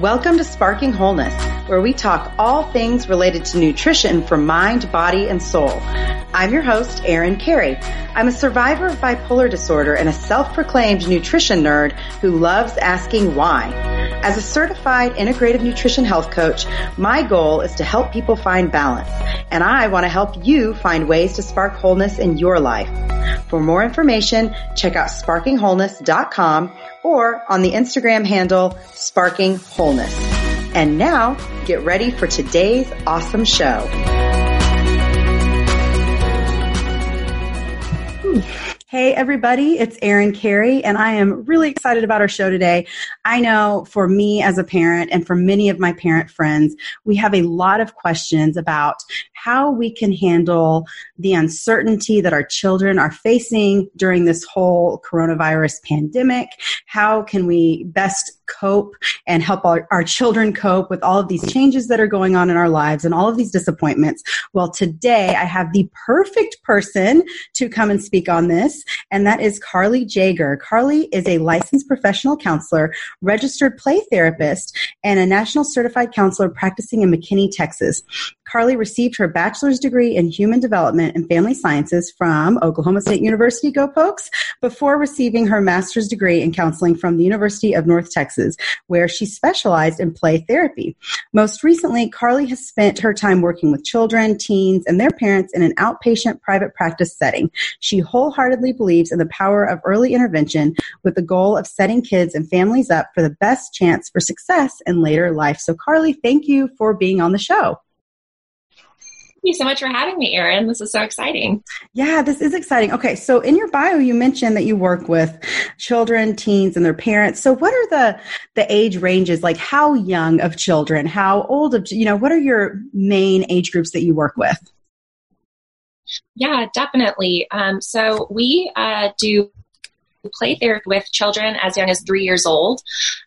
Welcome to Sparking Wholeness, where we talk all things related to nutrition for mind, body, and soul. I'm your host, Erin Carey. I'm a survivor of bipolar disorder and a self-proclaimed nutrition nerd who loves asking why. As a certified integrative nutrition health coach, my goal is to help people find balance, and I want to help you find ways to spark wholeness in your life. For more information, check out sparkingwholeness.com or on the Instagram handle Sparking Wholeness. And now get ready for today's awesome show. Ooh. Hey everybody, it's Erin Carey and I am really excited about our show today. I know for me as a parent and for many of my parent friends, we have a lot of questions about how we can handle the uncertainty that our children are facing during this whole coronavirus pandemic. How can we best cope and help our, our children cope with all of these changes that are going on in our lives and all of these disappointments? Well, today I have the perfect person to come and speak on this, and that is Carly Jager. Carly is a licensed professional counselor, registered play therapist, and a national certified counselor practicing in McKinney, Texas. Carly received her bachelor's degree in human development and family sciences from Oklahoma State University, go Pokes, before receiving her master's degree in counseling from the University of North Texas, where she specialized in play therapy. Most recently, Carly has spent her time working with children, teens, and their parents in an outpatient private practice setting. She wholeheartedly believes in the power of early intervention with the goal of setting kids and families up for the best chance for success in later life. So, Carly, thank you for being on the show. Thank you so much for having me, Erin. This is so exciting. Yeah, this is exciting. Okay, so in your bio, you mentioned that you work with children, teens, and their parents. So, what are the the age ranges? Like, how young of children? How old of you know? What are your main age groups that you work with? Yeah, definitely. Um, so we uh, do play therapy with children as young as three years old.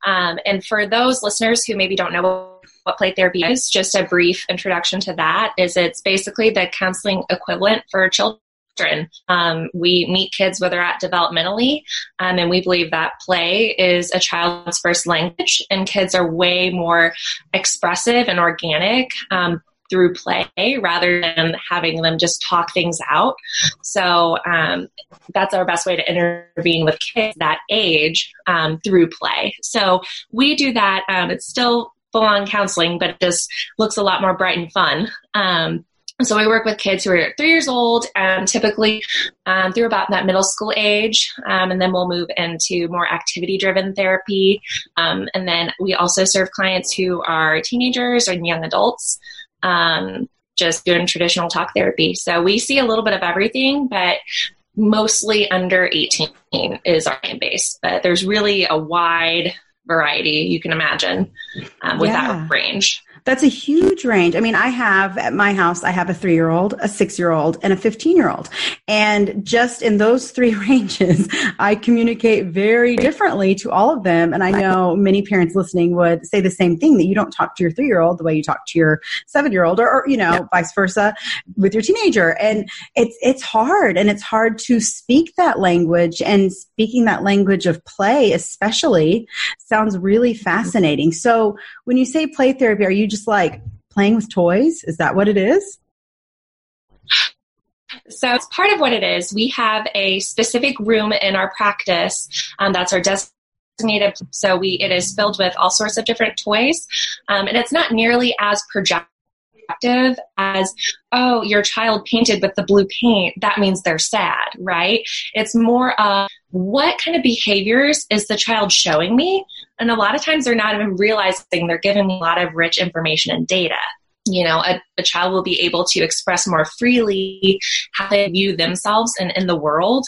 Um, and for those listeners who maybe don't know what play therapy is, just a brief introduction to that is it's basically the counseling equivalent for children. Um, we meet kids where they're at developmentally, um, and we believe that play is a child's first language, and kids are way more expressive and organic. Um, through play rather than having them just talk things out. So um, that's our best way to intervene with kids that age um, through play. So we do that. Um, it's still full on counseling, but it just looks a lot more bright and fun. Um, so we work with kids who are three years old, and typically um, through about that middle school age, um, and then we'll move into more activity-driven therapy. And then we also serve clients who are teenagers or young adults, um, just doing traditional talk therapy. So we see a little bit of everything, but mostly under 18 is our client base. But there's really a wide variety you can imagine um, with yeah. that range. That's a huge range. I mean, I have at my house, I have a three year old, a six year old, and a 15 year old. And just in those three ranges, I communicate very differently to all of them. And I know many parents listening would say the same thing that you don't talk to your three year old the way you talk to your seven year old or, or, you know, yeah. vice versa with your teenager. And it's, it's hard and it's hard to speak that language and speaking that language of play, especially sounds really mm-hmm. fascinating. So when you say play therapy, are you just like playing with toys? Is that what it is? So, it's part of what it is, we have a specific room in our practice um, that's our designated. So, we it is filled with all sorts of different toys, um, and it's not nearly as projective as oh your child painted with the blue paint that means they're sad right? It's more of what kind of behaviors is the child showing me? And a lot of times they're not even realizing they're giving me a lot of rich information and data. You know a, a, child will be able to express more freely how they view themselves and in the world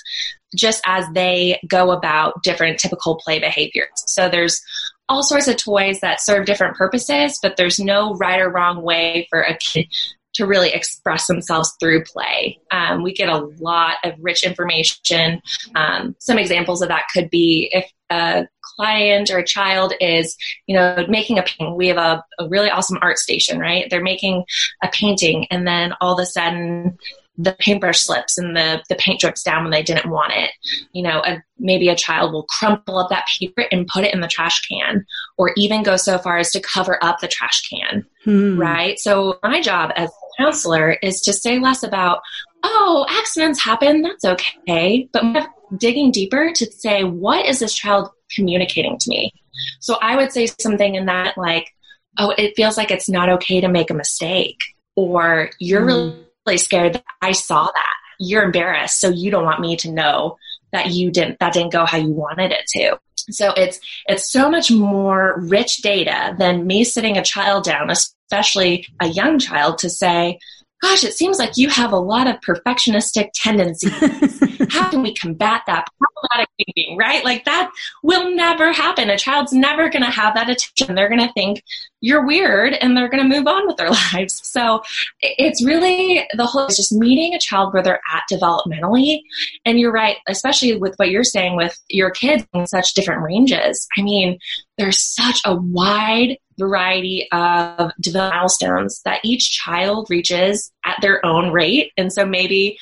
just as they go about different typical play behaviors. So there's all sorts of toys that serve different purposes, but there's no right or wrong way for a kid to really express themselves through play. Um, we get a lot of rich information. Um, some examples of that could be if a client or a child is, you know, making a painting. We have a, a really awesome art station, right? They're making a painting, and then all of a sudden, the paintbrush slips and the, the paint drips down when they didn't want it. You know, a, maybe a child will crumple up that paper and put it in the trash can, or even go so far as to cover up the trash can. Hmm. Right. So, my job as a counselor is to say less about, oh, accidents happen, that's okay. But digging deeper to say, what is this child communicating to me? So, I would say something in that, like, oh, it feels like it's not okay to make a mistake, or you're hmm. really really scared that I saw that. You're embarrassed, so you don't want me to know that you didn't that didn't go how you wanted it to. So it's it's so much more rich data than me sitting a child down, especially a young child, to say, gosh, it seems like you have a lot of perfectionistic tendencies. How can we combat that problematic thinking, right? Like that will never happen. A child's never going to have that attention. They're going to think you're weird and they're going to move on with their lives. So it's really the whole, it's just meeting a child where they're at developmentally. And you're right, especially with what you're saying with your kids in such different ranges. I mean, there's such a wide variety of development milestones that each child reaches at their own rate. And so maybe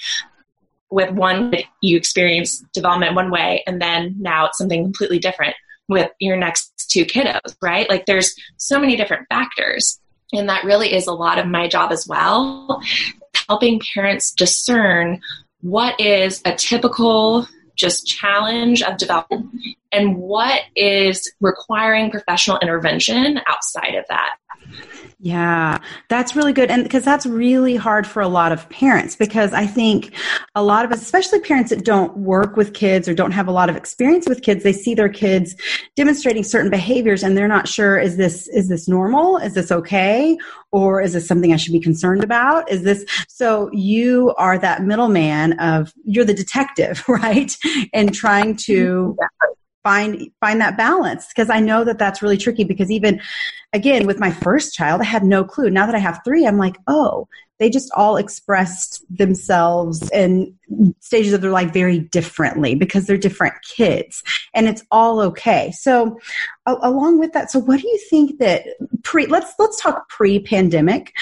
with one, you experience development one way, and then now it's something completely different with your next two kiddos, right? Like there's so many different factors. And that really is a lot of my job as well, helping parents discern what is a typical just challenge of development and what is requiring professional intervention outside of that. Yeah, that's really good. And because that's really hard for a lot of parents, because I think a lot of us, especially parents that don't work with kids or don't have a lot of experience with kids, they see their kids demonstrating certain behaviors and they're not sure, is this, is this normal? Is this okay? Or is this something I should be concerned about? Is this, so you are that middleman of, you're the detective, right? And trying to find find that balance because i know that that's really tricky because even again with my first child i had no clue. Now that i have three i'm like oh they just all expressed themselves in stages of their life very differently because they're different kids and it's all okay. So a- along with that so what do you think that pre let's let's talk pre-pandemic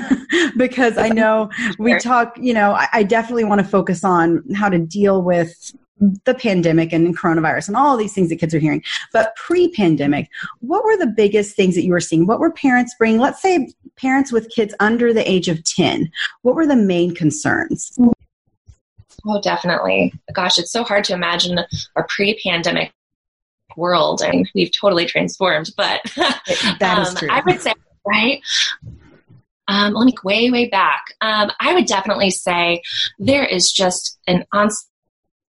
because i know we talk you know I, I definitely want to focus on how to deal with the pandemic and coronavirus and all these things that kids are hearing. But pre pandemic, what were the biggest things that you were seeing? What were parents bringing? Let's say parents with kids under the age of 10. What were the main concerns? Oh, definitely. Gosh, it's so hard to imagine a pre pandemic world. I mean, we've totally transformed, but that is um, true. I would say, right? Um, let me way, way back. Um, I would definitely say there is just an onslaught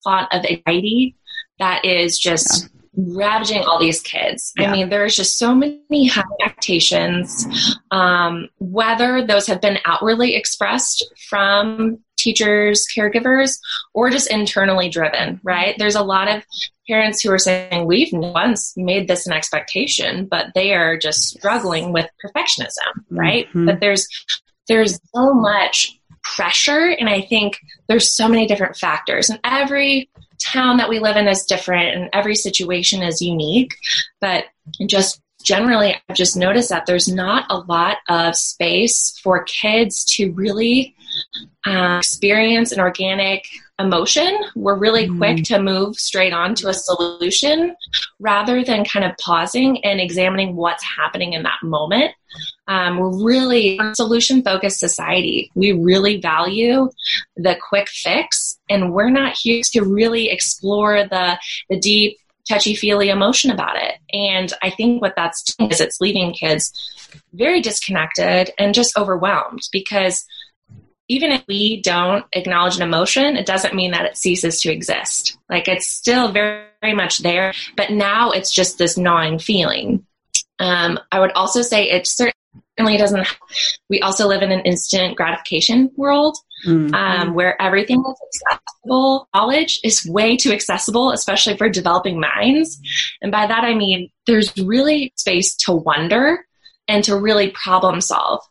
onslaught of anxiety that is just yeah ravaging all these kids. Yeah. I mean, there's just so many high expectations, um, whether those have been outwardly expressed from teachers, caregivers, or just internally driven, right? There's a lot of parents who are saying, we've once made this an expectation, but they are just struggling with perfectionism, right? Mm-hmm. But there's, there's so much pressure. And I think there's so many different factors. And every town that we live in is different and every situation is unique. But just generally, I've just noticed that there's not a lot of space for kids to really uh, experience an organic emotion. We're really mm-hmm. quick to move straight on to a solution rather than kind of pausing and examining what's happening in that moment. Um, we're really a solution focused society. We really value the quick fix, and we're not here to really explore the, the deep, touchy feely emotion about it. And I think what that's doing is it's leaving kids very disconnected and just overwhelmed because even if we don't acknowledge an emotion, it doesn't mean that it ceases to exist. Like it's still very, very much there, but now it's just this gnawing feeling. Um, I would also say it certainly doesn't. We also live in an instant gratification world mm-hmm. um, where everything is accessible. Knowledge is way too accessible, especially for developing minds. And by that I mean there's really space to wonder and to really problem solve.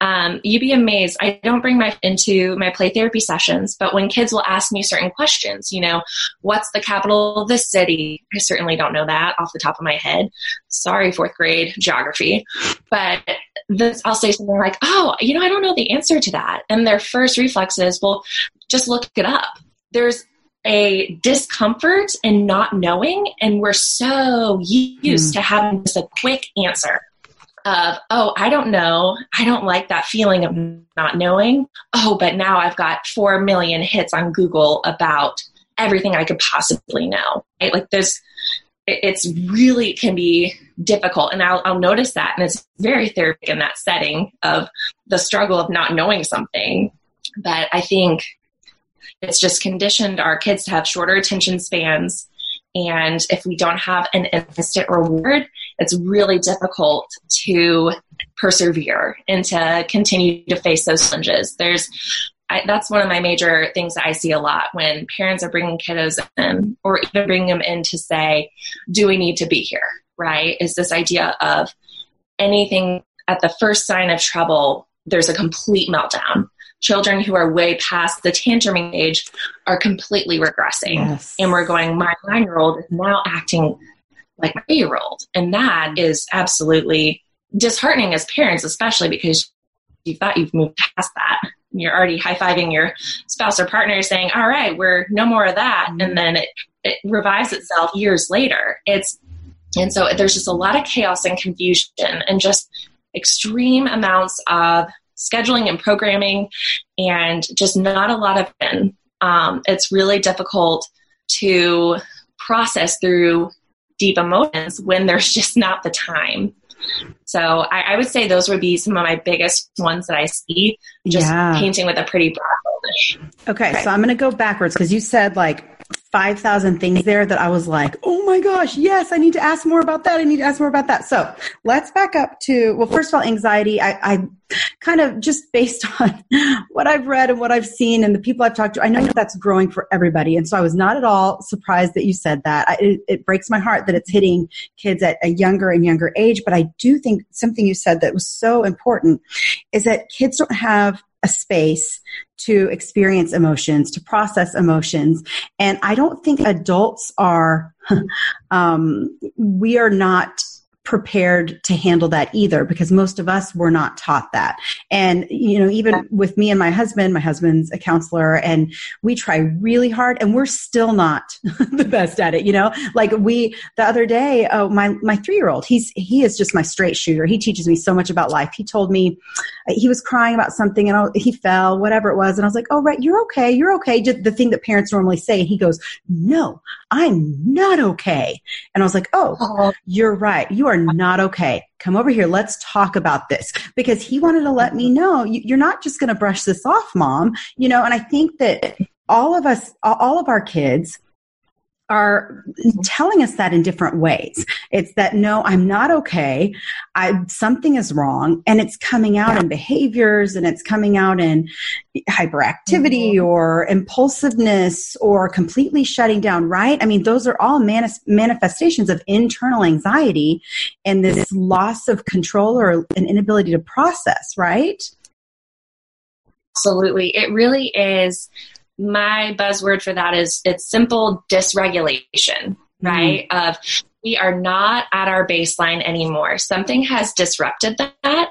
Um, you'd be amazed. I don't bring my into my play therapy sessions, but when kids will ask me certain questions, you know, what's the capital of the city? I certainly don't know that off the top of my head. Sorry, fourth grade geography. But this, I'll say something like, oh, you know, I don't know the answer to that. And their first reflex is, well, just look it up. There's a discomfort in not knowing, and we're so used mm. to having just a quick answer of, oh, I don't know. I don't like that feeling of not knowing. Oh, but now I've got 4 million hits on Google about everything I could possibly know. Right? Like there's, it's really can be difficult. And I'll, I'll notice that. And it's very therapeutic in that setting of the struggle of not knowing something. But I think it's just conditioned our kids to have shorter attention spans. And if we don't have an instant reward, it's really difficult to persevere and to continue to face those challenges. There's I, that's one of my major things that I see a lot when parents are bringing kiddos in or even bringing them in to say, do we need to be here? Right? Is this idea of anything at the first sign of trouble, there's a complete meltdown. Children who are way past the tantruming age are completely regressing. Yes. And we're going, my nine year old is now acting like my eight year old. And that is absolutely disheartening as parents, especially because you thought you've moved past that you're already high-fiving your spouse or partner saying all right we're no more of that mm-hmm. and then it, it revives itself years later it's and so there's just a lot of chaos and confusion and just extreme amounts of scheduling and programming and just not a lot of fun. Um, it's really difficult to process through deep emotions when there's just not the time so I, I, would say those would be some of my biggest ones that I see, just yeah. painting with a pretty broad brush. Okay, okay, so I'm going to go backwards because you said like 5,000 things there that I was like, oh my gosh, yes, I need to ask more about that. I need to ask more about that. So let's back up to, well, first of all, anxiety. I, I kind of just based on what I've read and what I've seen and the people I've talked to, I know that's growing for everybody. And so I was not at all surprised that you said that. I, it, it breaks my heart that it's hitting kids at a younger and younger age. But I do think something you said that was so important is that kids don't have a space to experience emotions, to process emotions. And I don't think adults are, um, we are not prepared to handle that either because most of us were not taught that. And, you know, even with me and my husband, my husband's a counselor and we try really hard and we're still not the best at it, you know, like we, the other day, oh, my, my three year old, he's, he is just my straight shooter. He teaches me so much about life. He told me he was crying about something and he fell, whatever it was. And I was like, oh, right, you're okay. You're okay. Just the thing that parents normally say. And he goes, no, I'm not okay. And I was like, oh, you're right. You are not okay. Come over here. Let's talk about this because he wanted to let me know you're not just going to brush this off, mom. You know, and I think that all of us, all of our kids are telling us that in different ways. It's that no, I'm not okay. I something is wrong, and it's coming out in behaviors, and it's coming out in hyperactivity mm-hmm. or impulsiveness or completely shutting down. Right? I mean, those are all manis- manifestations of internal anxiety and this loss of control or an inability to process. Right? Absolutely, it really is my buzzword for that is it's simple dysregulation, mm-hmm. right? Mm. Of we are not at our baseline anymore. Something has disrupted that.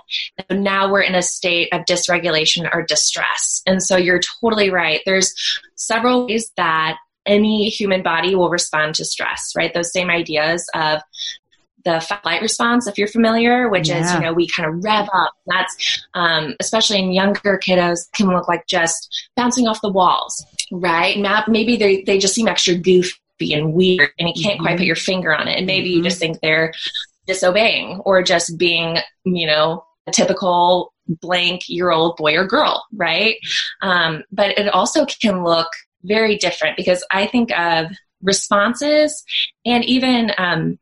Now we're in a state of dysregulation or distress. And so you're totally right. There's several ways that any human body will respond to stress, right? Those same ideas of the flight response, if you're familiar, which yeah. is, you know, we kind of rev up. That's, um, especially in younger kiddos, can look like just bouncing off the walls, right? Maybe they, they just seem extra goofy and weird and you can't mm-hmm. quite put your finger on it. And maybe mm-hmm. you just think they're disobeying or just being, you know, a typical blank year old boy or girl, right? Um, but it also can look very different because I think of responses and even um,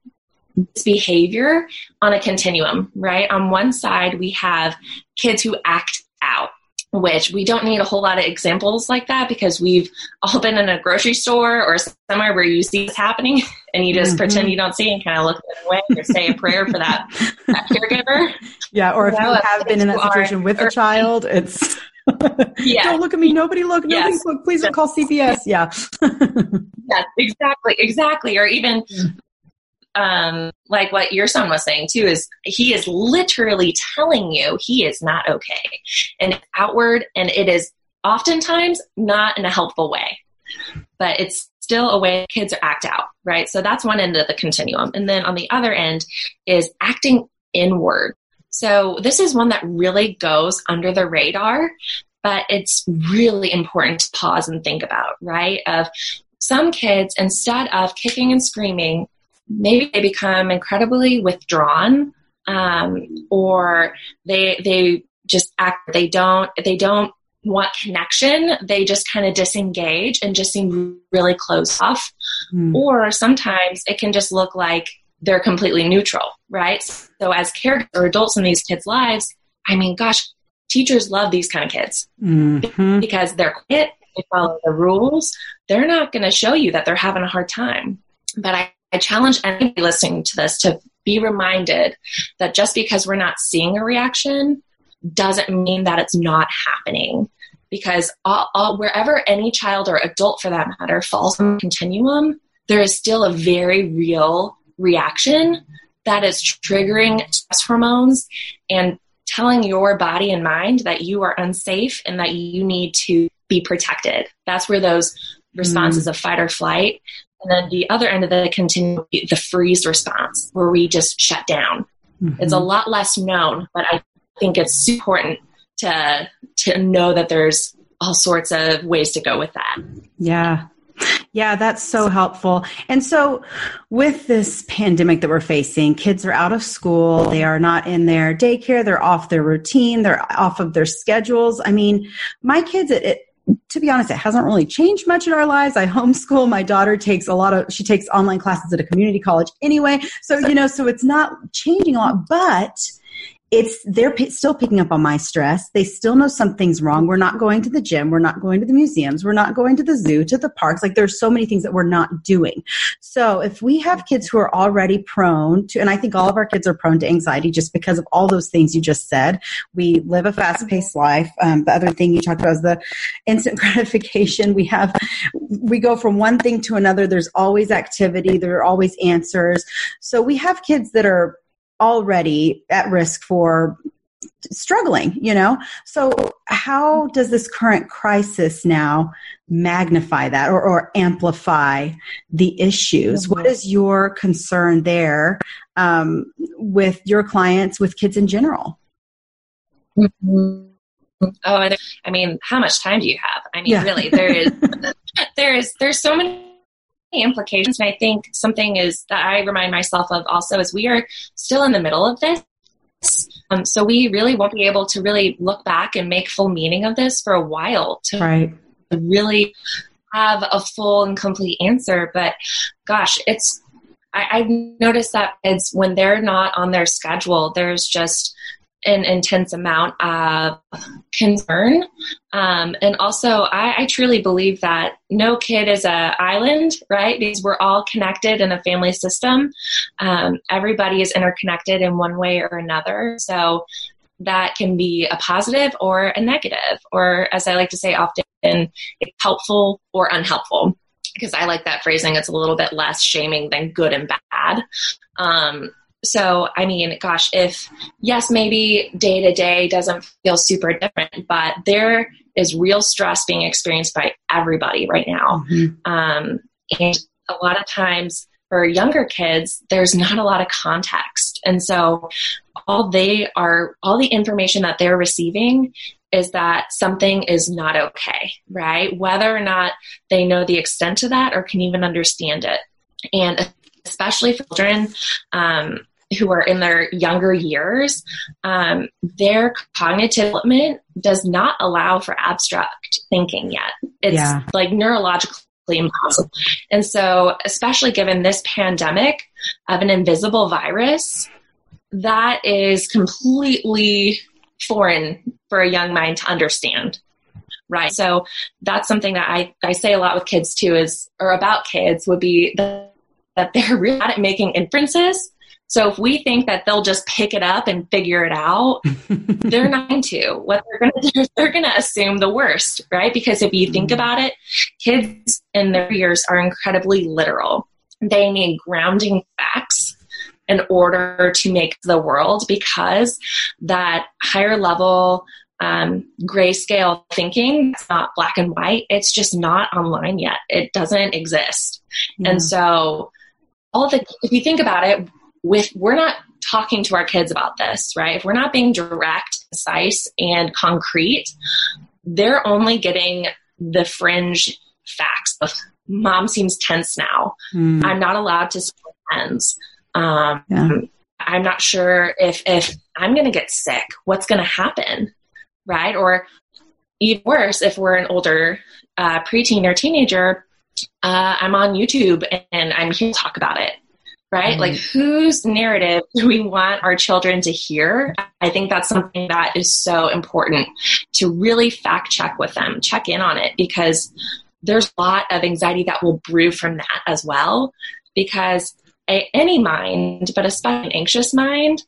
behavior on a continuum, right? On one side, we have kids who act out, which we don't need a whole lot of examples like that because we've all been in a grocery store or somewhere where you see what's happening and you just mm-hmm. pretend you don't see and kind of look away or say a prayer for that, that caregiver. Yeah, or if you, know, you have been in that situation are, with a child, it's yeah. Don't look at me. Nobody look. Nobody yes. look. Please don't call CPS. Yeah. yes, exactly. Exactly. Or even um, like what your son was saying too is he is literally telling you he is not okay. And outward and it is oftentimes not in a helpful way but it's still a way kids act out right? So that's one end of the continuum. And then on the other end is acting inward. So this is one that really goes under the radar but it's really important to pause and think about right? Of some kids instead of kicking and screaming maybe they become incredibly withdrawn um, or they they just act they don't they don't want connection. They just kind of disengage and just seem really closed off. Mm. or sometimes it can just look like they're completely neutral right? So as caregivers or adults in these kids lives i mean gosh teachers love these kind of kids. Mm-hmm. because they're quiet they follow the rules they're not going to show you that they're having a hard time. But I, I challenge anybody listening to this to be reminded that just because we're not seeing a reaction doesn't mean that it's not happening. Because all, all, wherever any child or adult, for that matter, falls on the continuum, there is still a very real reaction that is triggering stress hormones and telling your body and mind that you are unsafe and that you need to be protected. That's where those responses mm. of fight or flight and then the other end of the continuum, the freeze response, where we just shut down. Mm-hmm. It's a lot less known, but I think it's important to to know that there's all sorts of ways to go with that. Yeah. Yeah, that's so helpful. And so, with this pandemic that we're facing, kids are out of school. They are not in their daycare. They're off their routine. They're off of their schedules. I mean, my kids, it, it to be honest, it hasn't really changed much in our lives. I homeschool. My daughter takes a lot of, she takes online classes at a community college anyway. So, you know, so it's not changing a lot, but it's they're p- still picking up on my stress. They still know something's wrong. We're not going to the gym. We're not going to the museums. We're not going to the zoo to the parks. Like there's so many things that we're not doing. So if we have kids who are already prone to and i think all of our kids are prone to anxiety just because of all those things you just said. We live a fast-paced life. Um, the other thing you talked about is the instant gratification. We have we go from one thing to another. There's always activity. There are always answers. So we have kids that are already at risk for struggling, you know? So, how does this current crisis now magnify that or, or amplify the issues? What is your concern there um, with your clients, with kids in general? Mm-hmm. Oh, I mean, how much time do you have? I mean, yeah. really, there is, there is, there's so many implications. And I think something is that I remind myself of also is we are still in the middle of this. Um, so we really won't be able to really look back and make full meaning of this for a while to right. really have a full and complete answer. But gosh, it's I, have noticed that it's when they're not on their schedule, there's just an intense amount of concern. Um, and also, I, I, truly believe that no kid is an island, right? Because we're all connected in a family system. Um, everybody is interconnected in one way or another. So that can be a positive or a negative, or as I like to say often, it's helpful or unhelpful. Because I like that phrasing, it's a little bit less shaming than good and bad. Um, so, I mean, gosh, if yes, maybe day to day doesn't feel super different, but there is real stress being experienced by everybody right now. Mm-hmm. Um, and a lot of times for younger kids, there's not a lot of context. And so all they are, all the information that they're receiving is that something is not okay, right? Whether or not they know the extent of that or can even understand it. And especially for children, um, who are in their younger years, um, their cognitive development does not allow for abstract thinking yet. It's yeah. like neurologically impossible. And so, especially given this pandemic of an invisible virus, that is completely foreign for a young mind to understand. Right. So that's something that I, I say a lot with kids too is, or about kids would be that, that they're really bad at making inferences so if we think that they'll just pick it up and figure it out, they're not going to. What they're going to do is they're going to assume the worst, right? Because if you think mm-hmm. about it, kids in their years are incredibly literal. They need grounding facts in order to make the world because that higher level um, grayscale thinking it's not black and white it's just not online yet it doesn't exist yeah. and so all the if you think about it with we're not talking to our kids about this right if we're not being direct concise and concrete they're only getting the fringe facts of mom seems tense now mm. i'm not allowed to speak pens um, yeah. i'm not sure if if i'm going to get sick what's going to happen right? Or even worse, if we're an older uh, preteen or teenager, uh, I'm on YouTube and I'm here to talk about it, right? Like, whose narrative do we want our children to hear? I think that's something that is so important to really fact check with them, check in on it, because there's a lot of anxiety that will brew from that as well. Because a, any mind, but especially an anxious mind,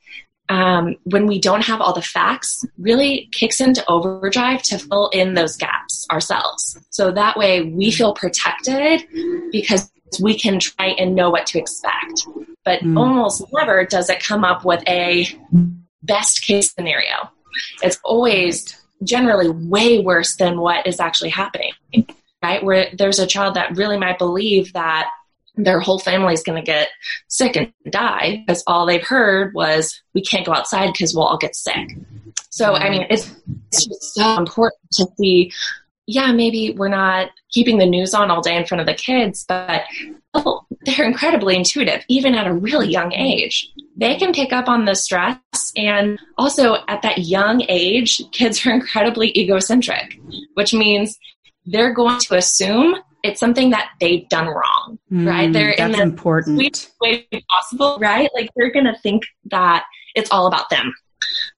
um, when we don't have all the facts, really kicks into overdrive to fill in those gaps ourselves. So that way we feel protected because we can try and know what to expect. But mm. almost never does it come up with a best case scenario. It's always generally way worse than what is actually happening, right? Where there's a child that really might believe that their whole family is going to get sick and die because all they've heard was we can't go outside because we'll all get sick. So, I mean, it's, it's just so important to see, yeah, maybe we're not keeping the news on all day in front of the kids, but oh, they're incredibly intuitive, even at a really young age. They can pick up on the stress. And also, at that young age, kids are incredibly egocentric, which means they're going to assume it's something that they've done wrong, mm, right? They're in the important way possible, right? Like they're going to think that it's all about them,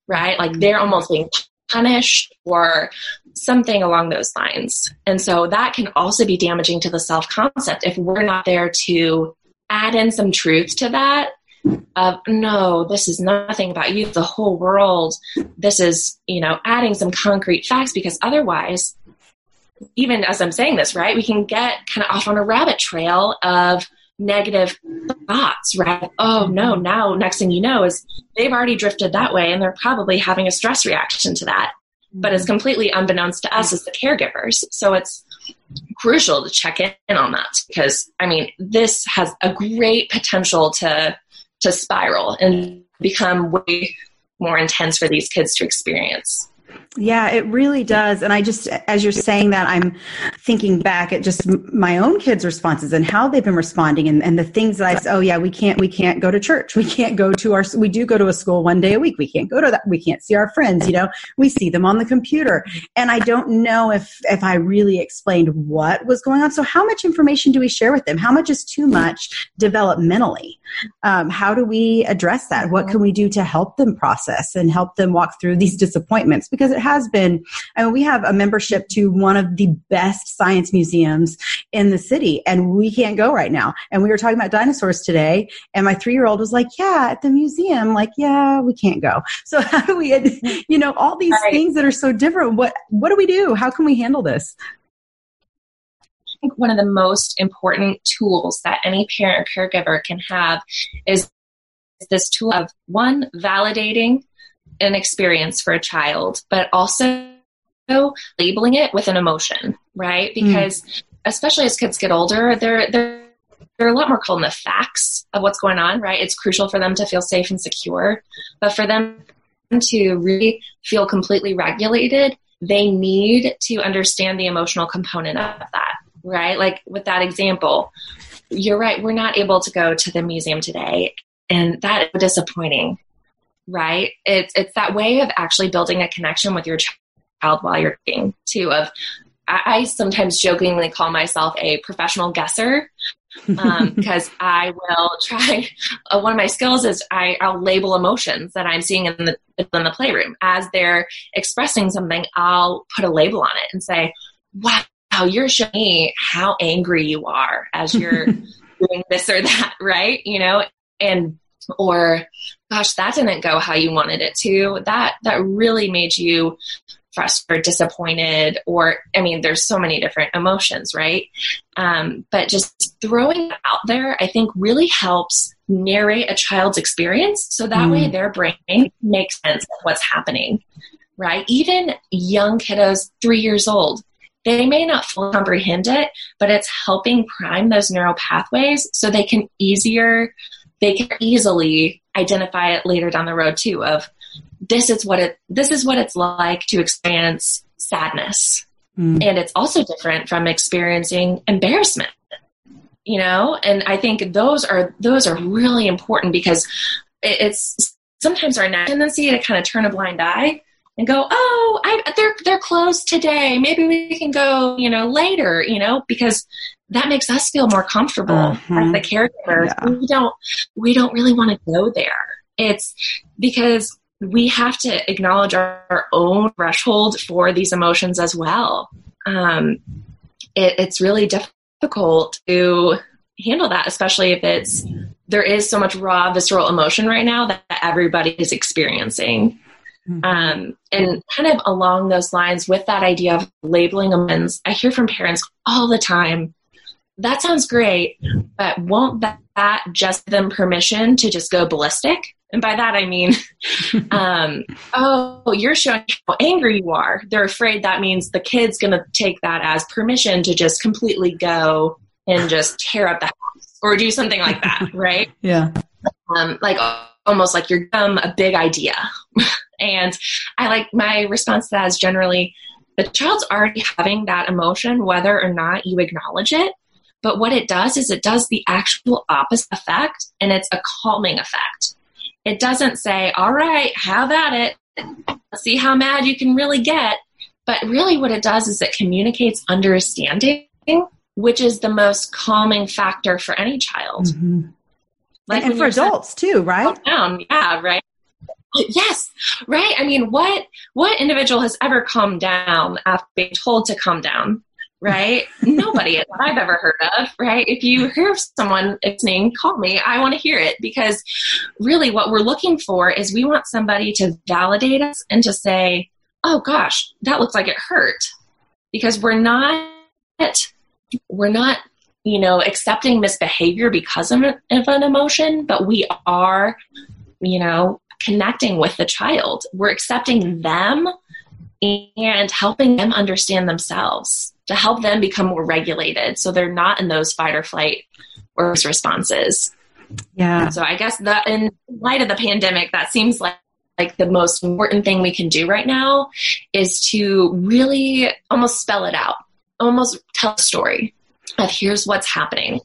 right? Like they're almost being punished or something along those lines. And so that can also be damaging to the self concept if we're not there to add in some truth to that of no this is nothing about you the whole world this is you know adding some concrete facts because otherwise even as I'm saying this, right, we can get kind of off on a rabbit trail of negative thoughts, right? Oh no, now next thing you know is they've already drifted that way and they're probably having a stress reaction to that. But it's completely unbeknownst to us as the caregivers. So it's crucial to check in on that because I mean, this has a great potential to to spiral and become way more intense for these kids to experience. Yeah, it really does. And I just, as you're saying that, I'm thinking back at just my own kids' responses and how they've been responding and, and the things that I said, oh yeah, we can't, we can't go to church. We can't go to our, we do go to a school one day a week. We can't go to that. We can't see our friends, you know, we see them on the computer. And I don't know if, if I really explained what was going on. So how much information do we share with them? How much is too much developmentally? Um, how do we address that? What can we do to help them process and help them walk through these disappointments? Because it has been, I mean, we have a membership to one of the best science museums in the city, and we can't go right now. And we were talking about dinosaurs today, and my three year old was like, Yeah, at the museum, like, yeah, we can't go. So, how do we, you know, all these right. things that are so different? What, what do we do? How can we handle this? I think one of the most important tools that any parent or caregiver can have is this tool of one, validating an experience for a child, but also labeling it with an emotion, right? Hmm. Because mm. especially as kids get older, they're they're they're a lot more called in the facts of what's going on, right? It's crucial for them to feel safe and secure, but for them to really feel completely regulated, they need to understand the emotional component of that, right? Like with that example, you're right, we're not able to go to the museum today, and that is disappointing right? It's it's that way of actually building a connection with your child while you're eating too. Of I, I sometimes jokingly call myself a professional guesser because um, I will try. Uh, one of my skills is I, I'll label emotions that I'm seeing in the in the playroom as they're expressing something. I'll put a label on it and say, "Wow, you're showing me how angry you are as you're doing this or that." Right? You know, and or gosh that didn't go how you wanted it to that that really made you frustrated, disappointed, or I mean, there's so many different emotions, right? Um, but just throwing it out there, I think really helps narrate a child's experience so that mm. way their brain makes sense of what's happening, right? Even young kiddos, three years old, they may not fully comprehend it, but it's helping prime those neural pathways so they can easier, they can easily identify it later down the road too of this is what it this is what it's like to experience sadness. Mm. And it's also different from experiencing embarrassment. You know, and I think those are those are really important because it's sometimes our tendency to kind of turn a blind eye and go, oh, I, they're they're closed today. Maybe we can go, you know, later. You know, because that makes us feel more comfortable uh-huh. as the caregivers. Yeah. We don't we don't really want to go there. It's because we have to acknowledge our, our own threshold for these emotions as well. Um, it, it's really difficult to handle that, especially if it's there is so much raw visceral emotion right now that everybody is experiencing. Mm-hmm. Um, and kind of along those lines, with that idea of labeling amends, I hear from parents all the time that sounds great, but won't that, that just give them permission to just go ballistic? And by that I mean, um, oh, you're showing how angry you are. They're afraid that means the kid's going to take that as permission to just completely go and just tear up the house or do something like that, right? Yeah. Um, like almost like you're dumb, a big idea. and I like my response to that is generally the child's already having that emotion, whether or not you acknowledge it. But what it does is it does the actual opposite effect, and it's a calming effect. It doesn't say, all right, have at it. Let's see how mad you can really get. But really, what it does is it communicates understanding, which is the most calming factor for any child. Mm-hmm. Like and, and for adults too, right? Oh, down. Yeah, right. Yes, right. I mean, what what individual has ever calmed down after being told to calm down? Right? Nobody that I've ever heard of. Right? If you hear someone listening, call me. I want to hear it because really, what we're looking for is we want somebody to validate us and to say, "Oh gosh, that looks like it hurt," because we're not we're not you know, accepting misbehavior because of, of an emotion, but we are, you know, connecting with the child. We're accepting them and helping them understand themselves to help them become more regulated so they're not in those fight or flight or responses. Yeah. So I guess that in light of the pandemic, that seems like like the most important thing we can do right now is to really almost spell it out, almost tell a story of here's what's happening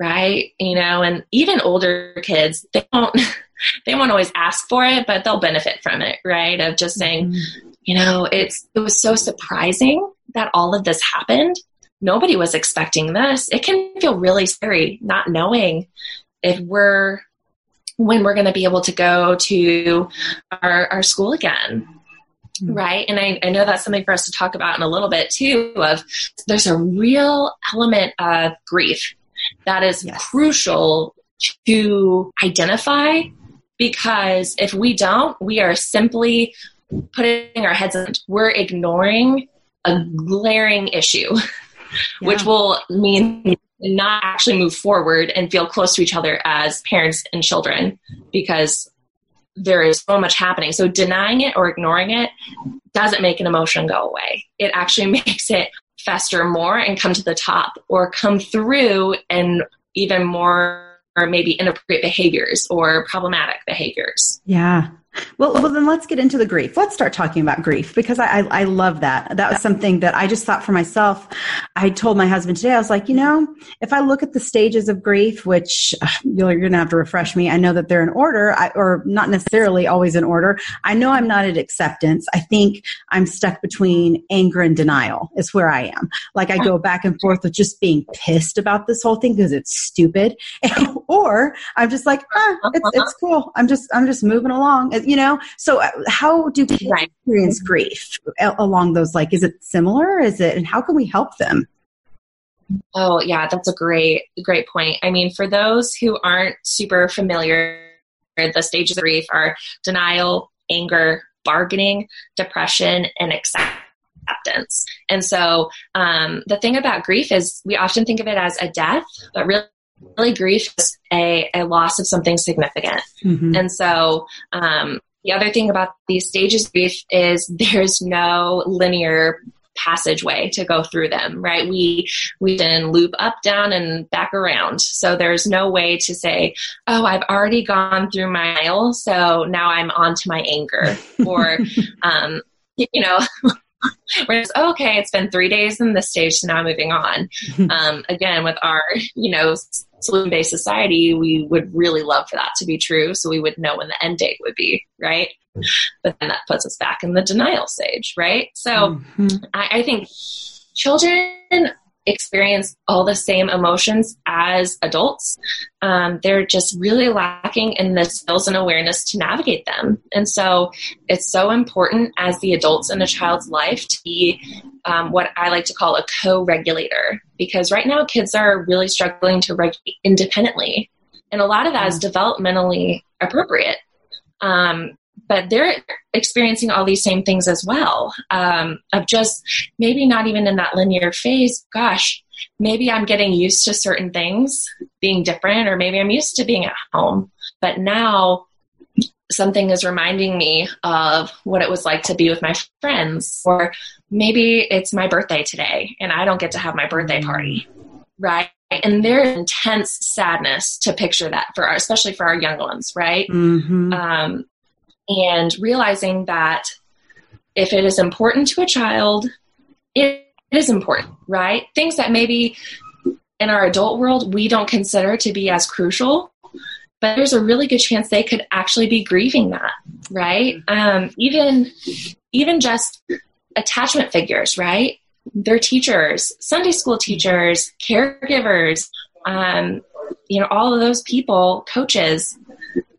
right you know and even older kids they don't they won't always ask for it but they'll benefit from it right of just saying mm-hmm. you know it's it was so surprising that all of this happened nobody was expecting this it can feel really scary not knowing if we're when we're going to be able to go to our, our school again. Mm-hmm. right and I, I, know that's something for us to talk about in a little bit too of there's a real element of grief that is yes. crucial to identify because if we don't we are simply putting our heads in we're ignoring a glaring issue yeah. which will mean not actually move forward and feel close to each other as parents and children because there is so much happening. So denying it or ignoring it doesn't make an emotion go away. It actually makes it fester more and come to the top or come through and even more or maybe inappropriate behaviors or problematic behaviors. Yeah. Well, well, then let's get into the grief. Let's start talking about grief because I, I, I, love that. That was something that I just thought for myself. I told my husband today, I was like, you know, if I look at the stages of grief, which uh, you're, you're going to have to refresh me, I know that they're in order I, or not necessarily always in order. I know I'm not at acceptance. I think I'm stuck between anger and denial is where I am. Like I go back and forth with just being pissed about this whole thing because it's stupid. or I'm just like, ah, it's, it's cool. I'm just, I'm just moving along you know so uh, how do kids right. experience grief along those like is it similar is it and how can we help them oh yeah that's a great great point i mean for those who aren't super familiar the stages of grief are denial anger bargaining, depression, and acceptance. And so um, the thing about grief is we often think of it as a death, but really really grief is a, a loss of something significant. Mm-hmm. And so um, the other thing about these stages of grief is there's no linear passageway to go through them right we we can loop up down and back around so there's no way to say oh i've already gone through my aisle so now i'm on to my anger or um, you know Whereas, oh, okay, it's been three days in this stage, so now I'm moving on. Um, again, with our, you know, solution based society, we would really love for that to be true, so we would know when the end date would be, right? But then that puts us back in the denial stage, right? So mm-hmm. I, I think children experience all the same emotions as adults. Um, they're just really lacking in the skills and awareness to navigate them. And so it's so important as the adults in a child's life to be um, what I like to call a co regulator, because right now kids are really struggling to regulate independently. And a lot of that is developmentally appropriate. Um, but they're experiencing all these same things as well um, of just maybe not even in that linear phase gosh maybe i'm getting used to certain things being different or maybe i'm used to being at home but now something is reminding me of what it was like to be with my friends or maybe it's my birthday today and i don't get to have my birthday party right? And there's intense sadness to picture that for our, especially for our young ones right? Mm-hmm. um, and realizing that if it is important to a child, it is important, right? Things that maybe in our adult world we don't consider to be as crucial, but there's a really good chance they could actually be grieving that, right? Um, even even just attachment figures, right? Their teachers, Sunday school teachers, caregivers, um, you know, all of those people, coaches,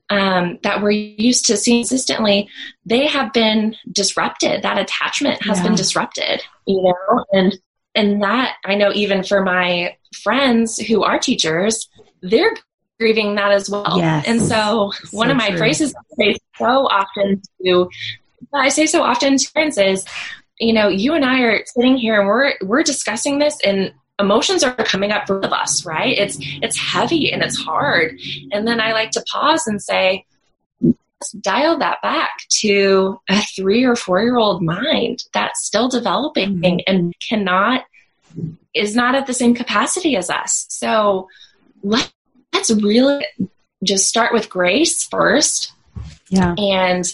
um, that we're used to seeing consistently, they have been disrupted. That attachment has yeah. been disrupted, you know, and and that I know even for my friends who are teachers, they're grieving that as well. Yes. And so, so one of my true. phrases I say so often to I say so often to parents is, you know, you and I are sitting here and we're we're discussing this and emotions are coming up for us, right? It's it's heavy and it's hard. And then I like to pause and say, let's dial that back to a three or four year old mind that's still developing mm-hmm. and cannot is not at the same capacity as us. So let, let's really just start with grace first. Yeah. And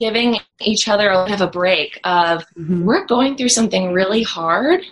giving each other a bit of a break of mm-hmm. we're going through something really hard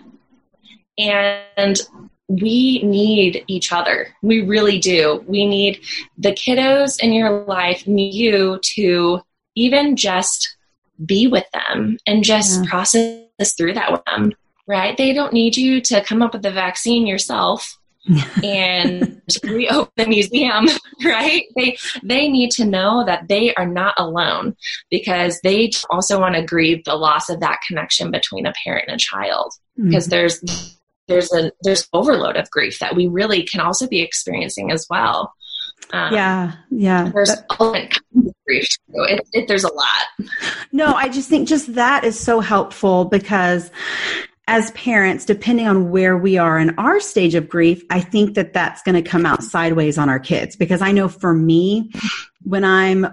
and we need each other. We really do. We need the kiddos in your life need you to even just be with them and just yeah. process through that with them, right? They don't need you to come up with the vaccine yourself and reopen the museum, right? They they need to know that they are not alone because they also want to grieve the loss of that connection between a parent and a child because mm-hmm. there's there's a there's overload of grief that we really can also be experiencing as well. Um, yeah, yeah. There's that, all kinds of grief. Too. It, it, there's a lot. No, I just think just that is so helpful because as parents, depending on where we are in our stage of grief, I think that that's going to come out sideways on our kids. Because I know for me, when I'm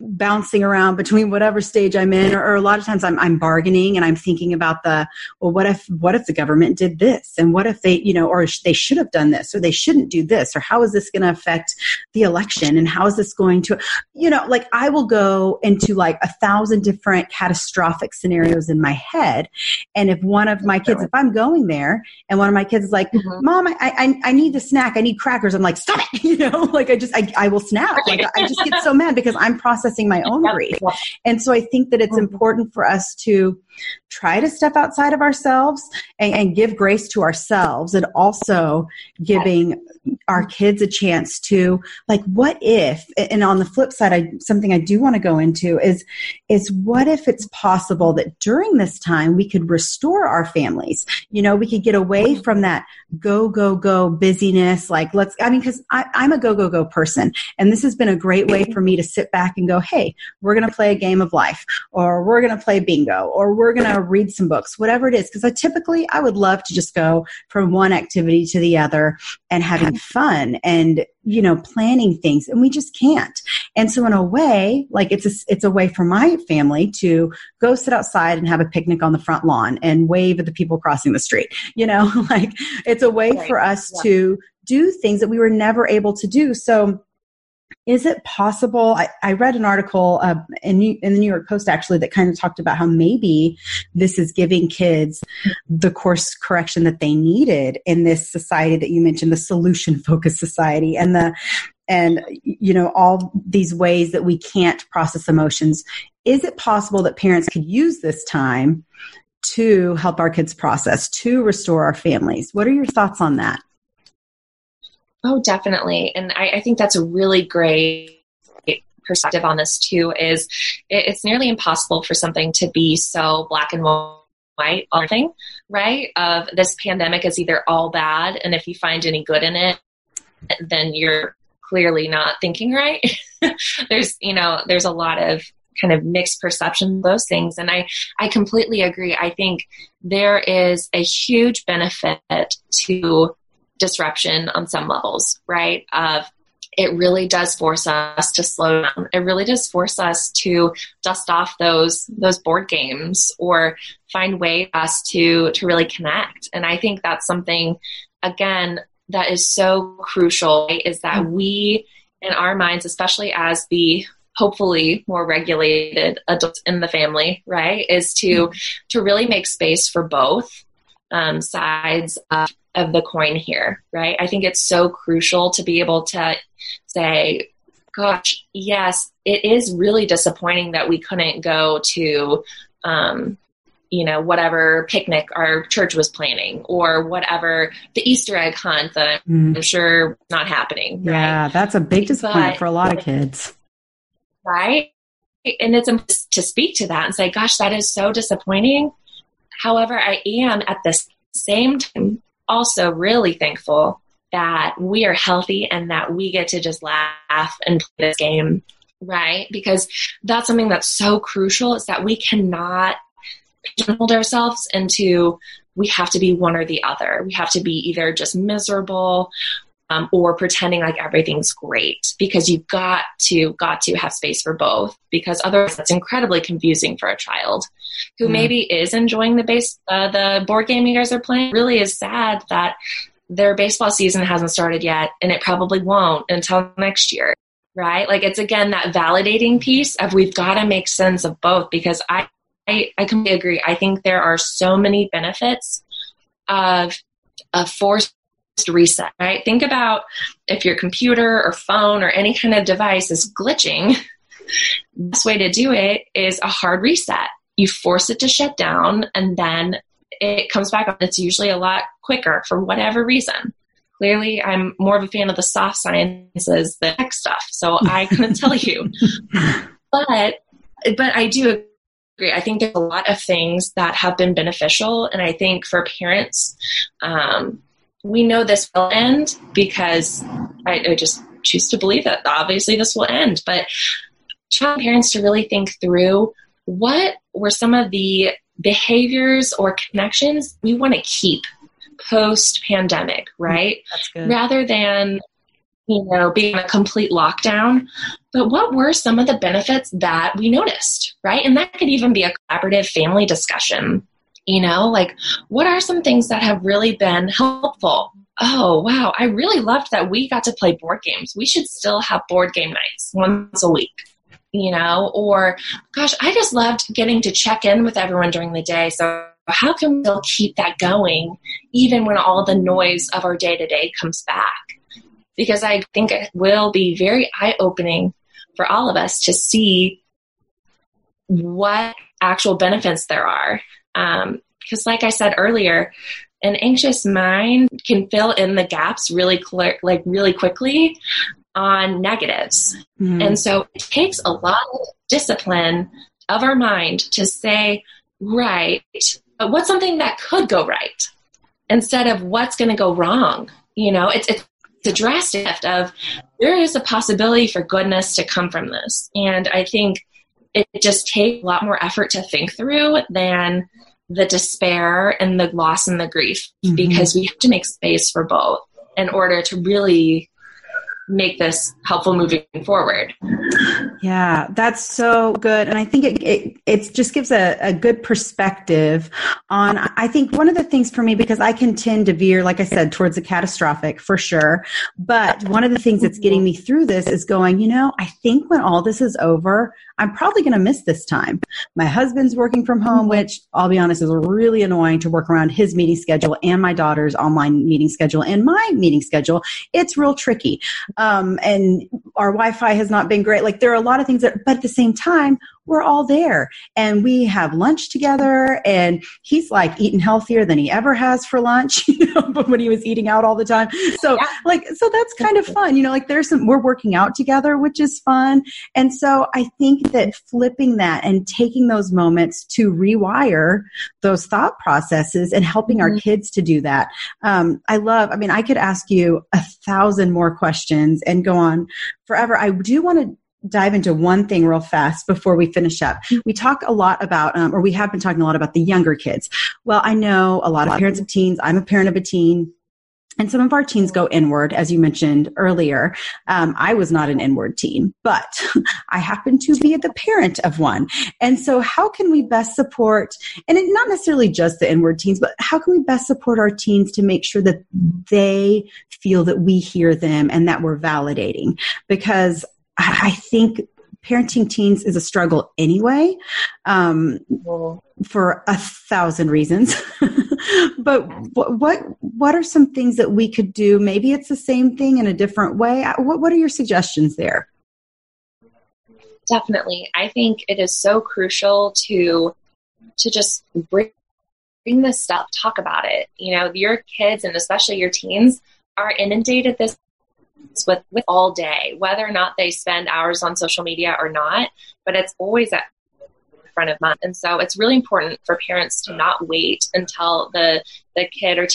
bouncing around between whatever stage I'm in, or, or, a lot of times I'm, I'm bargaining and I'm thinking about the, well, what if, what if the government did this? And what if they, you know, or they should have done this, or they shouldn't do this, or how is this going to affect the election? And how is this going to, you know, like I will go into like a thousand different catastrophic scenarios in my head. And if one of my kids, if I'm going there and one of my kids is like, mm-hmm. mom, I, I, I need the snack, I need crackers. I'm like, stop it. You know, like I just, I, I will snap. Like I just get so mad because I'm processing processing my own grief. And so I think that it's mm-hmm. important for us to try to step outside of ourselves and, and give grace to ourselves and also giving our kids a chance to like what if and on the flip side I something I do want to go into is is what if it's possible that during this time we could restore our families? You know we could get away from that go go go busyness like let's I mean because I'm a go go go person and this has been a great way for me to sit back and go hey we're gonna play a game of life or we're gonna play bingo or we're gonna read some books whatever it is because I typically I would love to just go from one activity to the other and having fun and you know planning things and we just can't and so in a way like it's a it's a way for my family to go sit outside and have a picnic on the front lawn and wave at the people crossing the street you know like it's a way right. for us yeah. to do things that we were never able to do so is it possible? I, I read an article uh, in, New, in the New York Post actually that kind of talked about how maybe this is giving kids the course correction that they needed in this society that you mentioned, the solution focused society, and the and you know all these ways that we can't process emotions. Is it possible that parents could use this time to help our kids process, to restore our families? What are your thoughts on that? Oh, definitely. And I, I think that's a really great perspective on this too is it, it's nearly impossible for something to be so black and white all thing right? Of this pandemic is either all bad and if you find any good in it then you're clearly not thinking right. There's you know there's a lot of kind of mixed perception of those things and i i completely agree. I think there is a huge benefit to disruption on some levels, right? Of it really does force us to slow down. It really does force us to dust off those those board games or find ways us to to really connect. And I think that's something again that is so crucial right? is that we in our minds, especially as the hopefully more regulated adults in the family, right, is to to really make space for both um, sides of of the coin here, right? I think it's so crucial to be able to say, gosh, yes, it is really disappointing that we couldn't go to, um, you know, whatever picnic our church was planning or whatever the Easter egg hunt that mm. I'm sure not happening. Right? Yeah, that's a big disappointment but, for a lot of kids. Right. And it's to speak to that and say, gosh, that is so disappointing. However, I am at the same time also really thankful that we are healthy and that we get to just laugh and play this game, right? Because that's something that's so crucial is that we cannot pigeonhole ourselves into we have to be one or the other. We have to be either just miserable um, or pretending like everything's great because you've got to got to have space for both because otherwise that's incredibly confusing for a child who mm. maybe is enjoying the base uh, the board game you guys are playing really is sad that their baseball season hasn't started yet and it probably won't until next year right like it's again that validating piece of we've got to make sense of both because i I, I completely agree. I think there are so many benefits of a forced reset, right? Think about if your computer or phone or any kind of device is glitching, the best way to do it is a hard reset. You force it to shut down and then it comes back up. It's usually a lot quicker for whatever reason. Clearly, I'm more of a fan of the soft sciences than tech stuff, so I couldn't tell you. But but I do agree. I think there's a lot of things that have been beneficial, and I think for parents, um, we know this will end because I, I just choose to believe that obviously this will end. But trying parents to really think through what were some of the behaviors or connections we want to keep post pandemic, right? Mm-hmm. Rather than you know being a complete lockdown. But what were some of the benefits that we noticed right? And that could even be a collaborative family discussion you know, like what are some things that have really been helpful? Oh, wow, I really loved that we got to play board games. We should still have board game nights once a week, you know, or gosh, I just loved getting to check in with everyone during the day. So, how can we keep that going even when all the noise of our day to day comes back? Because I think it will be very eye opening for all of us to see what actual benefits there are. Because, um, like I said earlier, an anxious mind can fill in the gaps really clear, like really quickly on negatives. Mm-hmm. And so it takes a lot of discipline of our mind to say, right, but what's something that could go right instead of what's going to go wrong? You know, it's, it's a drastic shift of there is a possibility for goodness to come from this. And I think it just takes a lot more effort to think through than the despair and the loss and the grief mm-hmm. because we have to make space for both in order to really make this helpful moving forward. Yeah, that's so good. And I think it, it, it just gives a, a good perspective on, I think one of the things for me, because I can tend to veer, like I said, towards the catastrophic for sure. But one of the things that's getting me through this is going, you know, I think when all this is over, I'm probably going to miss this time. My husband's working from home, which I'll be honest is really annoying to work around his meeting schedule and my daughter's online meeting schedule and my meeting schedule. It's real tricky. Um, and our Wi-Fi has not been great. Like there are a lot of things that, but at the same time, we're all there. And we have lunch together and he's like eating healthier than he ever has for lunch you know but when he was eating out all the time. So yeah. like so that's kind of fun you know like there's some we're working out together which is fun. And so i think that flipping that and taking those moments to rewire those thought processes and helping mm-hmm. our kids to do that. Um, i love i mean i could ask you a thousand more questions and go on forever. I do want to dive into one thing real fast before we finish up. We talk a lot about, um, or we have been talking a lot about the younger kids. Well, I know a lot of parents of teens. I'm a parent of a teen. And some of our teens go inward, as you mentioned earlier. Um, I was not an inward teen, but I happen to be the parent of one. And so, how can we best support, and it, not necessarily just the inward teens, but how can we best support our teens to make sure that they feel that we hear them and that we're validating? Because I think parenting teens is a struggle anyway um, for a thousand reasons. But what what are some things that we could do? Maybe it's the same thing in a different way. Uh, what, what are your suggestions there? Definitely. I think it is so crucial to to just bring bring this stuff talk about it. You know your kids and especially your teens are inundated this with, with all day, whether or not they spend hours on social media or not, but it's always at the front of mind. And so it's really important for parents to not wait until the, the kid or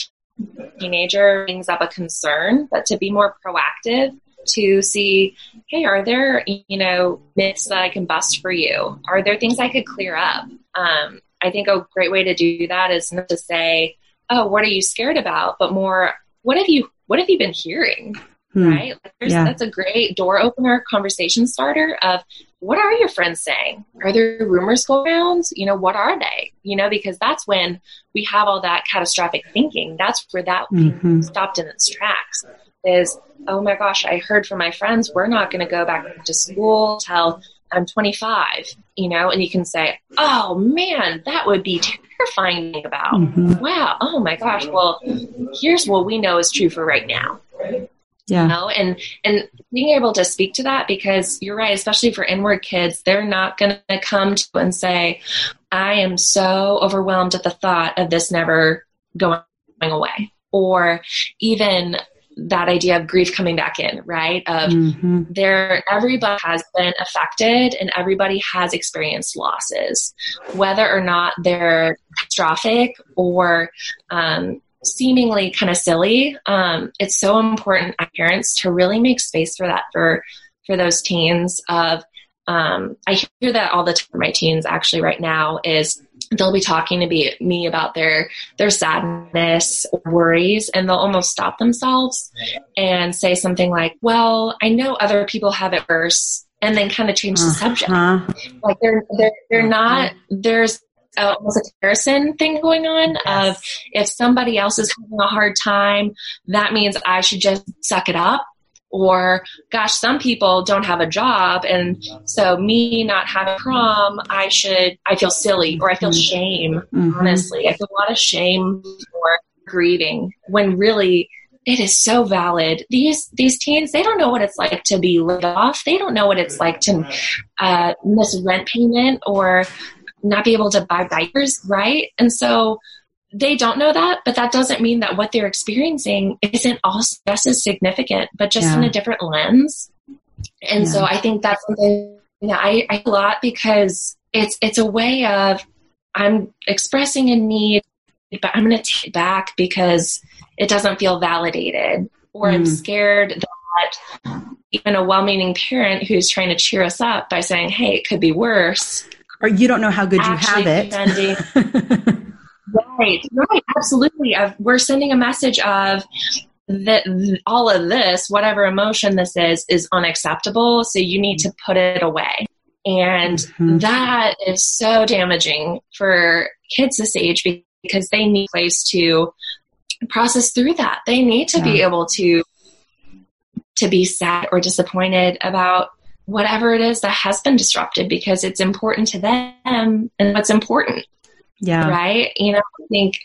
teenager brings up a concern, but to be more proactive to see, hey, are there, you know, myths that I can bust for you? Are there things I could clear up? Um, I think a great way to do that is not to say, oh, what are you scared about? But more, what have you, what have you been hearing? Hmm. right? Like yeah. That's a great door opener, conversation starter of what are your friends saying? Are there rumors going around? You know, what are they? You know, because that's when we have all that catastrophic thinking. That's where that mm-hmm. stopped in its tracks. Is oh my gosh, I heard from my friends we're not going to go back to school till I'm 25. You know, and you can say, oh man, that would be terrifying about. Mm-hmm. Wow, oh my gosh. Well, here's what we know is true for right now yeah. You know? and and being able to speak to that because you're right especially for inward kids they're not going to come to and say i am so overwhelmed at the thought of this never going away or even that idea of grief coming back in right of mm-hmm. there everybody has been affected and everybody has experienced losses whether or not they're catastrophic or um, seemingly kind of silly, um, it's so important as parents to really make space for that for for those teens. Of um, I hear that all the time. My teens actually right now is they'll be talking to be, me about their their sadness or worries and they'll almost stop themselves and say something like well i know other people have it worse and then kind of change the uh-huh. subject like they're they're, they're not there's almost a comparison thing going on yes. of if somebody else is having a hard time, that means I should just suck it up. Or, gosh, some people don't have a job, and so me not having prom, I should, I feel silly or I feel mm-hmm. shame, mm-hmm. honestly. I feel a lot of shame for grieving when really it is so valid. These these teens, they don't know what it's like to be laid off. They don't know what it's like to uh, miss rent payment or not be able to buy diapers, right? And so they don't know that, but that doesn't mean that what they're experiencing isn't also just as significant, but just yeah. in a different lens. And yeah. so I think that's something that I, I a lot because it's it's a way of I'm expressing a need, but I'm going to take it back because it doesn't feel validated, or mm. I'm scared that even a well-meaning parent who's trying to cheer us up by saying, "Hey, it could be worse," or you don't know how good you have it. Right, right, absolutely. we're sending a message of that all of this, whatever emotion this is, is unacceptable. So you need to put it away. And mm-hmm. that is so damaging for kids this age because they need a place to process through that. They need to yeah. be able to to be sad or disappointed about whatever it is that has been disrupted because it's important to them and what's important. Yeah. Right. You know, I think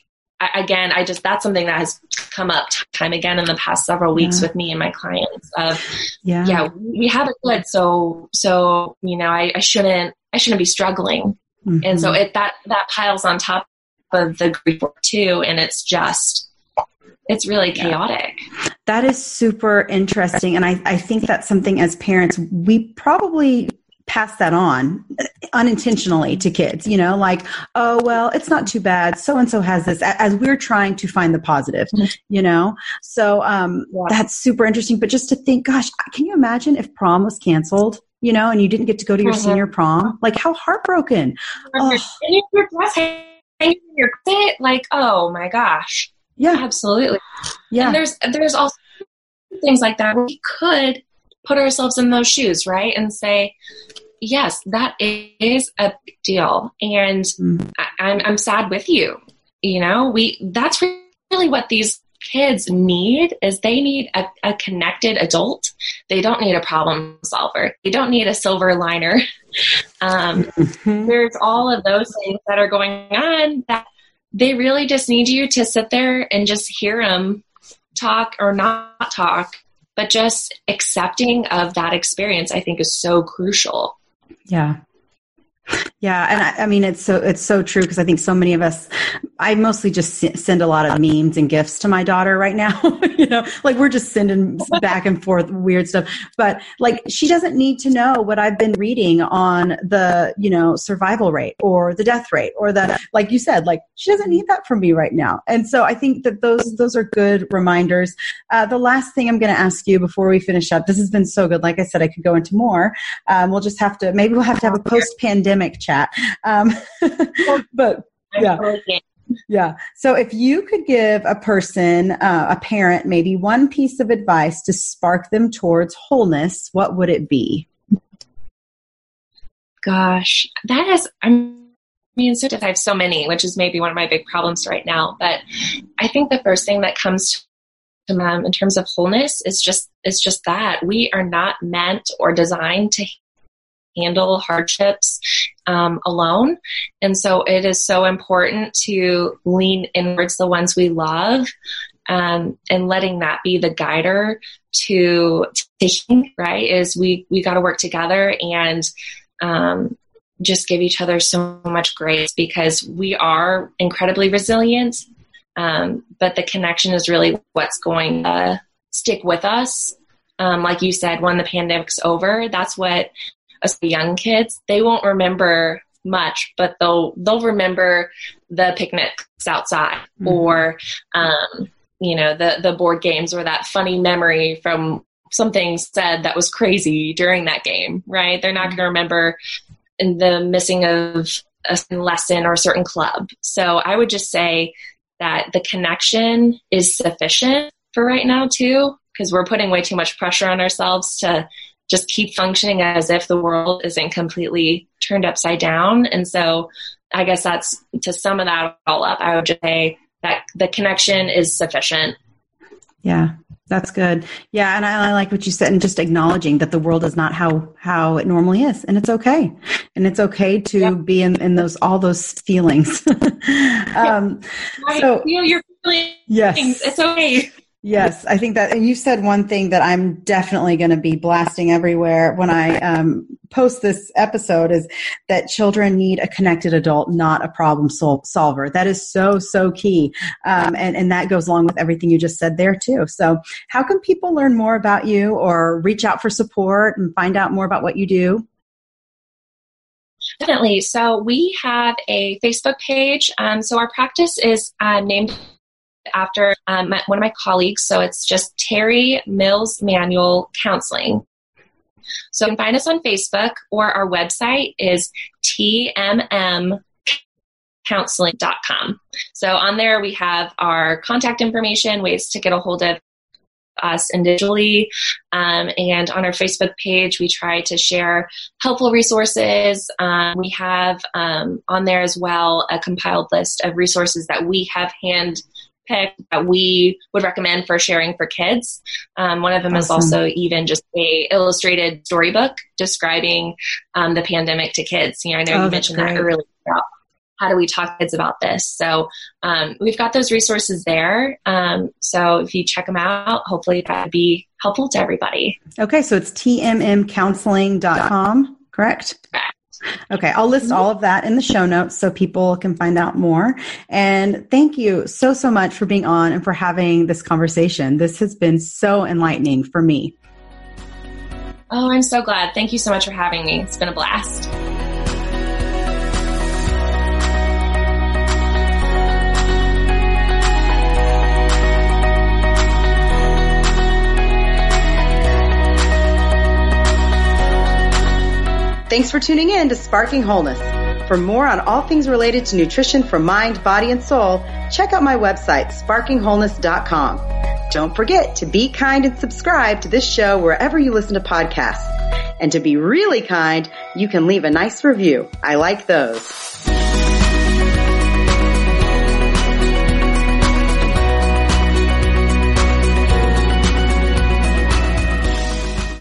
again, I just, that's something that has come up time again in the past several weeks yeah. with me and my clients of, yeah, yeah we have it good. So, so, you know, I, I shouldn't, I shouldn't be struggling. Mm-hmm. And so it, that, that piles on top of the grief work too. And it's just, it's really chaotic. That is super interesting. And I, I think that's something as parents, we probably pass that on unintentionally to kids, you know, like, oh, well, it's not too bad. So and so has this as we're trying to find the positive, mm-hmm. you know? So um, yeah. that's super interesting. But just to think, gosh, can you imagine if prom was canceled? You know, and you didn't get to go to your mm-hmm. senior prom. Like, how heartbroken! Oh. And your dress hanging in your closet, like, oh my gosh, yeah, absolutely, yeah. And there's there's also things like that. We could put ourselves in those shoes, right? And say, yes, that is a big deal. And mm. I, I'm, I'm sad with you. You know, we, that's really what these kids need is they need a, a, connected adult. They don't need a problem solver. They don't need a silver liner. Um, mm-hmm. There's all of those things that are going on that they really just need you to sit there and just hear them talk or not talk but just accepting of that experience i think is so crucial yeah yeah, and I, I, mean it's so it's so true because I think so many of us. I mostly just send a lot of memes and gifts to my daughter right now. you know, like we're just sending back and forth weird stuff. But like she doesn't need to know what I've been reading on the you know survival rate or the death rate or the like you said. Like she doesn't need that from me right now. And so I think that those those are good reminders. Uh, the last thing I'm going to ask you before we finish up. This has been so good. Like I said, I could go into more. Um, we'll just have to maybe we'll have to have a post pandemic chat. Um, but yeah. Yeah. So if you could give a person, uh, a parent, maybe one piece of advice to spark them towards wholeness, what would it be? Gosh, that is, I mean, so I have so many, which is maybe one of my big problems right now. But I think the first thing that comes to mind in terms of wholeness is just is just that we are not meant or designed to handle hardships um, alone. And so it is so important to lean inwards the ones we love um, and letting that be the guider to taking, right? Is we, we got to work together and um, just give each other so much grace because we are incredibly resilient. Um, but the connection is really what's going to stick with us um, like you said, when the pandemic's over, that's what young kids, they won't remember much, but they'll they'll remember the picnics outside mm-hmm. or um, you know the the board games or that funny memory from something said that was crazy during that game. Right? They're not mm-hmm. going to remember the missing of a lesson or a certain club. So I would just say that the connection is sufficient for right now too, because we're putting way too much pressure on ourselves to just keep functioning as if the world isn't completely turned upside down. And so I guess that's to sum of that all up, I would just say that the connection is sufficient. Yeah, that's good. Yeah, and I, I, like what you said, and just acknowledging that the world is not how how it normally is, and it's okay, and it's okay to yep. be in, in those all those feelings. um, I so, feel your feelings. Yes, it's okay. Yes, I think that, and you said one thing that I'm definitely going to be blasting everywhere when I um, post this episode is that children need a connected adult, not a problem sol- solver. That is so, so key. Um, and, and that goes along with everything you just said there too. So how can people learn more about you or reach out for support and find out more about what you do? Definitely. So we have a Facebook page. Um, so our practice is uh, named after um, my, one of my colleagues. So it's just Terry Mills Manual Counseling. So you can find us on Facebook or our website is tmmcounseling.com. So on there we have our contact information, ways to get a hold of us individually. Um, and on our Facebook page, we try to share helpful resources. Um, we have um, on there as well a compiled list of resources that we have hand picked that we would recommend for sharing for kids. Um, one of them awesome. is also even just a illustrated storybook describing um, the pandemic to kids. You know, I know oh, you mentioned great. that earlier about how do we talk kids about this? So um, we've got those resources there. Um, so if you check them out, hopefully that would be helpful to everybody. Okay, so it's tmmcounseling.com, correct? Correct. Okay, I'll list all of that in the show notes so people can find out more. And thank you so, so much for being on and for having this conversation. This has been so enlightening for me. Oh, I'm so glad. Thank you so much for having me. It's been a blast. Thanks for tuning in to Sparking Wholeness. For more on all things related to nutrition for mind, body, and soul, check out my website, sparkingwholeness.com. Don't forget to be kind and subscribe to this show wherever you listen to podcasts. And to be really kind, you can leave a nice review. I like those.